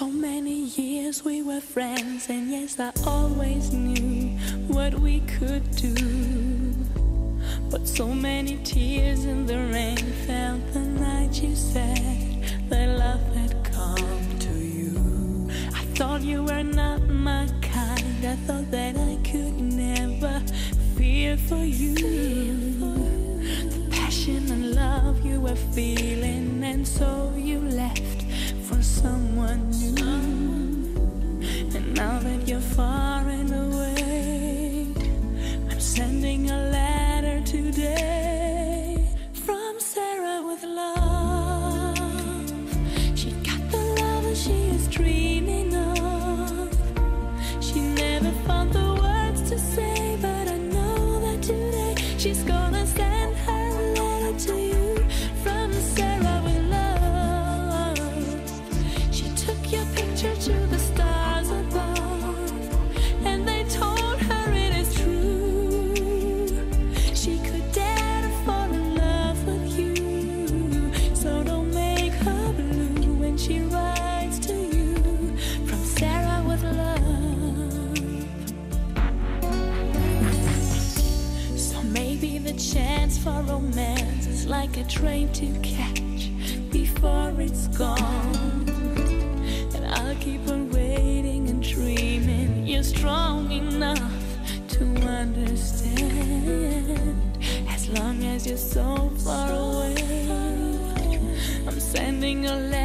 So many years we were friends, and yes, I always knew what we could do. But so many tears in the rain fell the night you said that love had come to you. I thought you were not my kind, I thought that I could never fear for you. The passion and love you were feeling, and so you left someone new. And now that you're far and away, I'm sending a letter today for romance is like a train to catch before it's gone. And I'll keep on waiting and dreaming you're strong enough to understand. As long as you're so far away, I'm sending a letter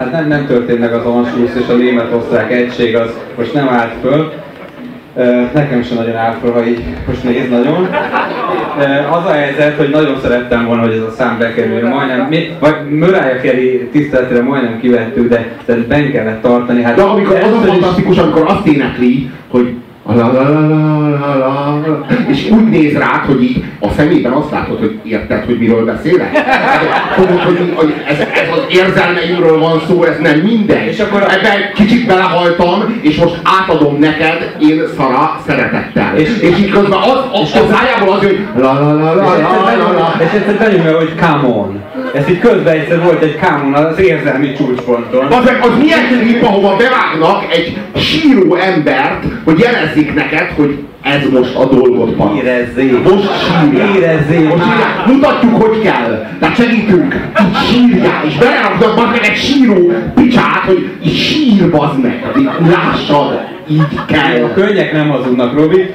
Hát nem, nem történt meg az Anschluss és a német-osztrák egység az most nem állt föl. Nekem sem nagyon áll föl, ha így most néz nagyon. Az a helyzet, hogy nagyon szerettem volna, hogy ez a szám bekerül. Majdnem, mi, vagy Mariah Carey tiszteletére majdnem kivettük, de, de ben kellett tartani. Hát De amikor az a fantasztikus, amikor azt énekli, hogy la la la la la la la, és úgy néz rád, hogy így a szemében azt látod, hogy érted, hogy miről beszélek? Tudod, hogy, hogy ez, ez az érzelmeimről van szó, ez nem mindegy. És akkor- Ebben kicsit belehaltam, és most átadom neked én szara szeretettel. És, És- és így közben az, az, az szájából az, hogy la la la la És la la. És egyszer belül, hogy come on. ez így közben egyszer volt egy kámon az érzelmi csúcsponton. Az, az milyen klip, ahova bevágnak egy síró embert, hogy jelezzék neked, hogy ez most a dolgot van. Érezzék. Most sírják. Érezzék. Most sírják. Mutatjuk, hogy kell. Tehát segítünk. Így sírják. És beleraknak meg egy síró picsát, hogy így sír bazd meg. Így lássad. Így kell. A könnyek nem hazudnak, Robi.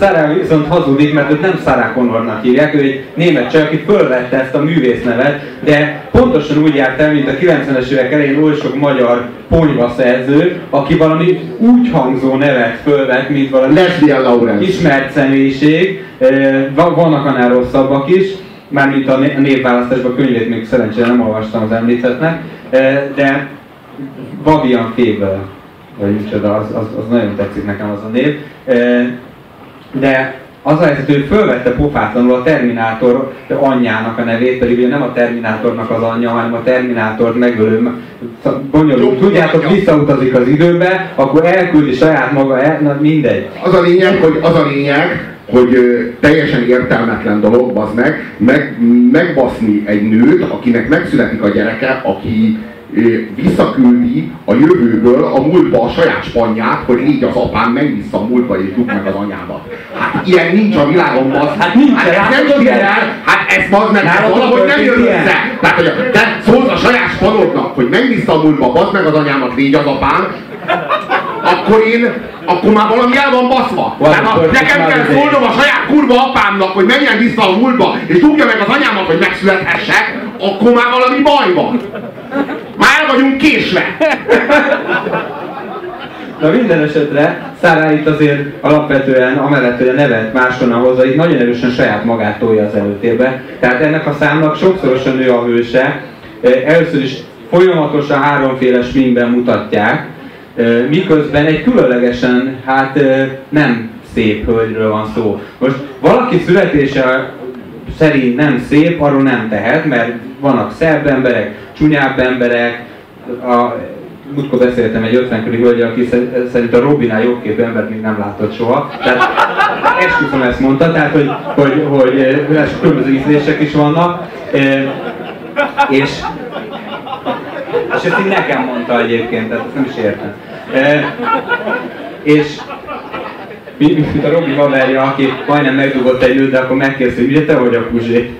Sarah viszont hazudik, mert őt nem Sarah Connornak hívják, ő egy német csaj, aki fölvette ezt a művésznevet, de pontosan úgy járt el, mint a 90-es évek elején oly sok magyar ponyva szerző, aki valami úgy hangzó nevet fölvett, mint valami Lesbian Lawrence. ismert személyiség. Vannak annál rosszabbak is, mármint a névválasztásban a könyvét még szerencsére nem olvastam az említettnek, de Babian Fable vagy micsoda, az, az, az nagyon tetszik nekem az a név. De az a helyzet, hogy fölvette pofátlanul a Terminátor anyjának a nevét, pedig ugye nem a Terminátornak az anyja, hanem a Terminátort megölő. Bonyolult, tudjátok, visszautazik az időbe, akkor elküldi saját maga, el, na mindegy. Az a lényeg, hogy az a lényeg, hogy teljesen értelmetlen dolog, az meg, meg, megbaszni egy nőt, akinek megszületik a gyereke, aki visszaküldi a jövőből a múltba a saját spanyát, hogy légy az apám, menj vissza a múltba és dugd meg az anyámat. Hát ilyen nincs a világon, az. Hát nincs, hát ez nem spirál, hát ez az meg valahogy nem jön össze. Tehát, hogy te szólsz a saját spanodnak, hogy menj vissza a múltba, bazd meg az anyámat, légy az apám, akkor én, akkor már valami el van baszva. Tehát ha nekem kell szólnom a saját kurva apámnak, hogy menjen vissza a múltba, és dugja meg az anyámat, hogy megszülethessek, akkor már valami baj van. Már vagyunk késve. Na minden esetre Szára itt azért alapvetően, amellett, hogy a nevet máshonnan hozza, itt nagyon erősen saját magát tolja az előtérbe. Tehát ennek a számnak sokszorosan nő a hőse. Először is folyamatosan háromféle sminkben mutatják, miközben egy különlegesen, hát nem szép hölgyről van szó. Most valaki születése szerint nem szép, arról nem tehet, mert vannak szebb emberek, csúnyább emberek, a, múltkor beszéltem egy 50 körüli hölgy, aki szerint a Robinál jobbképű embert még nem látott soha. Tehát esküszöm ezt mondta, tehát hogy, hogy, hogy, hogy különböző ízlések is vannak. És, és ezt így nekem mondta egyébként, tehát ezt nem is értem. És mint a Robi haverja, aki majdnem megdugott egy nőt, de akkor megkérdezi, hogy ugye te vagy a Puzsé?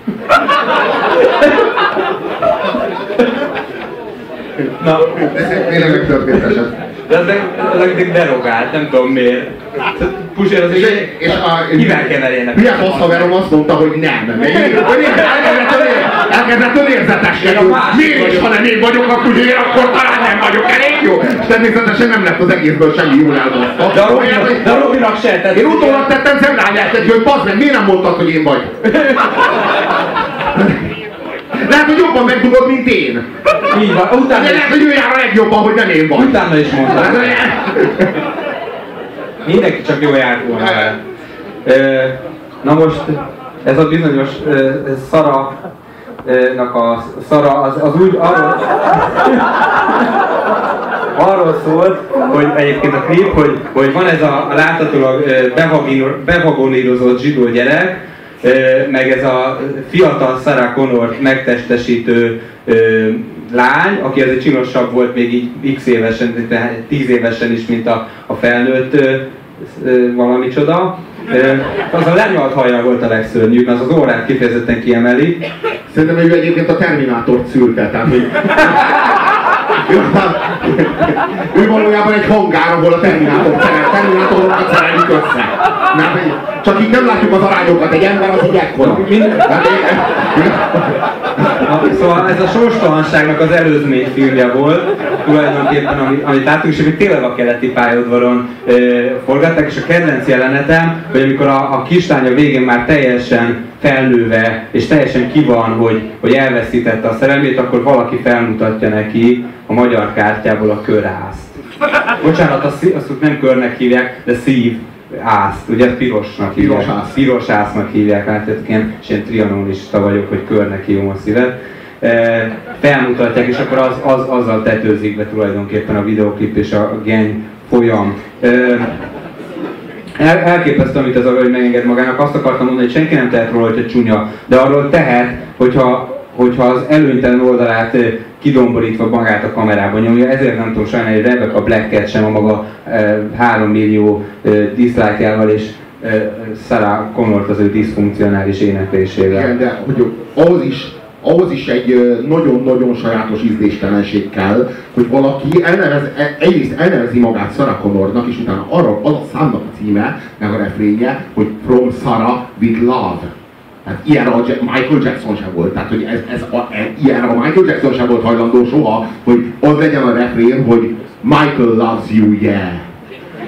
Na, ez egy megtörtént eset. De az meg derogált, nem tudom miért. Puzsér az és, és a, kivel keverjenek? Milyen fasz haverom azt mondta, hogy nem. Elkezdett önérzeteskedni. Miért is, ha nem én vagyok a Puzsér, akkor talán nem vagyok elég jó. És természetesen nem lett az egészből semmi jól elbaszta. De a Robinak se tett. Én utólag tettem szemrányát, hogy bazd meg, miért nem mondtad, hogy én vagy? Lehet, hogy jobban megdugod, mint én. Így van. Utána De lehet, hogy ő jár a legjobban, hogy nem én vagy. Utána is mondtam. Mindenki csak jó járt volna Na most ez a bizonyos Szara nak a szara, az, az úgy arról, arról szólt, hogy egyébként a klip, hogy, hogy van ez a láthatólag bevagonírozott zsidó gyerek, meg ez a fiatal Sarah Connor megtestesítő lány, aki azért csinosabb volt még így x évesen, 10 évesen is, mint a, a felnőtt valami csoda. Az a lenyalt haja volt a legszörnyűbb, az az órát kifejezetten kiemeli. Szerintem ő egyébként a Terminátort szülte, tehát. Ő valójában egy hangár, ahol a Terminátor szerel, Terminátorokat szereljük össze. Mert csak így nem látjuk az arányokat, egy ember az így ekkora. Szóval ez a sorstalanságnak az előzmény filmje volt, tulajdonképpen, amit, amit láttunk, és amit tényleg a keleti pályaudvaron e, forgatták, és a kedvenc jelenetem, hogy amikor a, a kislány a végén már teljesen felnőve, és teljesen ki van, hogy, hogy elveszítette a szerelmét, akkor valaki felmutatja neki a magyar kártyából a körászt. Bocsánat, azt, azt nem körnek hívják, de szív ászt, ugye pirosnak hívják. Piros, ász. piros ásznak hívják, hát én, és én trianonista vagyok, hogy körnek hívom a szívet. E, felmutatják, és akkor az, az, azzal tetőzik be tulajdonképpen a videoklip és a geny folyam. E, el, elképesztő, amit ez a hölgy megenged magának. Azt akartam mondani, hogy senki nem tehet róla, hogyha csúnya, de arról tehet, hogyha hogyha az előnytelen oldalát kidomborítva magát a kamerában nyomja, ezért nem tudom sajnálni, hogy Rebecca Black sem a maga 3 millió dislike és Sarah Connort az ő diszfunkcionális éneklésével. Igen, de hogy ahhoz is, ahhoz is egy nagyon-nagyon sajátos ízléstelenség kell, hogy valaki elnevez, e, egyrészt elnevezi magát Sarah Connornak, és utána arra az a számnak a címe, meg a refrénye, hogy From Sarah with Love. Tehát ilyen a Michael Jackson sem volt. Tehát, hogy ez, ez a, e, ilyen a Michael Jackson sem volt hajlandó soha, hogy az legyen a refrén, hogy Michael loves you, yeah.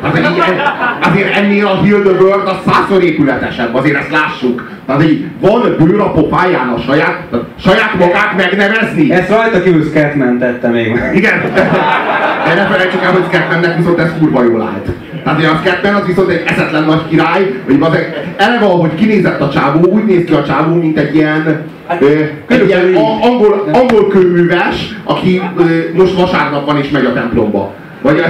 Azért, azért ennél a Hildebird a százszor épületesebb, azért ezt lássuk. Tehát így van bőr a pofáján a saját, saját magát megnevezni. Ezt rajta kívül Scatman tette még. Igen, de ne felejtsük el, hogy Scatmannek viszont ez kurva jól állt. Tehát a Scatman az viszont egy eszetlen nagy király, hogy az eleve ahogy kinézett a csávó, úgy néz ki a csávó, mint egy ilyen, hát, egy ilyen angol, angol kőműves, aki most vasárnap van és megy a templomba vagy a,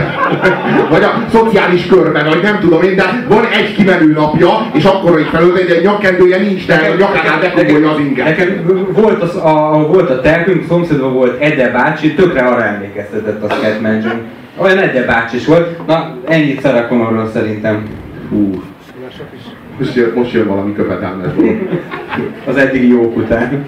vagy a szociális körben, vagy nem tudom én, de van egy kimenő napja, és akkor, hogy felül, egy nyakkendője nincs, de a nyakánál dekogolja az inget. Nekem volt, az, a, volt a telkünk, szomszédban volt Ede bácsi, tökre arra emlékeztetett a Scatman Olyan Ede bácsi is volt. Na, ennyit Szarakonorról szerintem. Hú. Most jön, most jön valami köpetelmes Az eddigi jók után.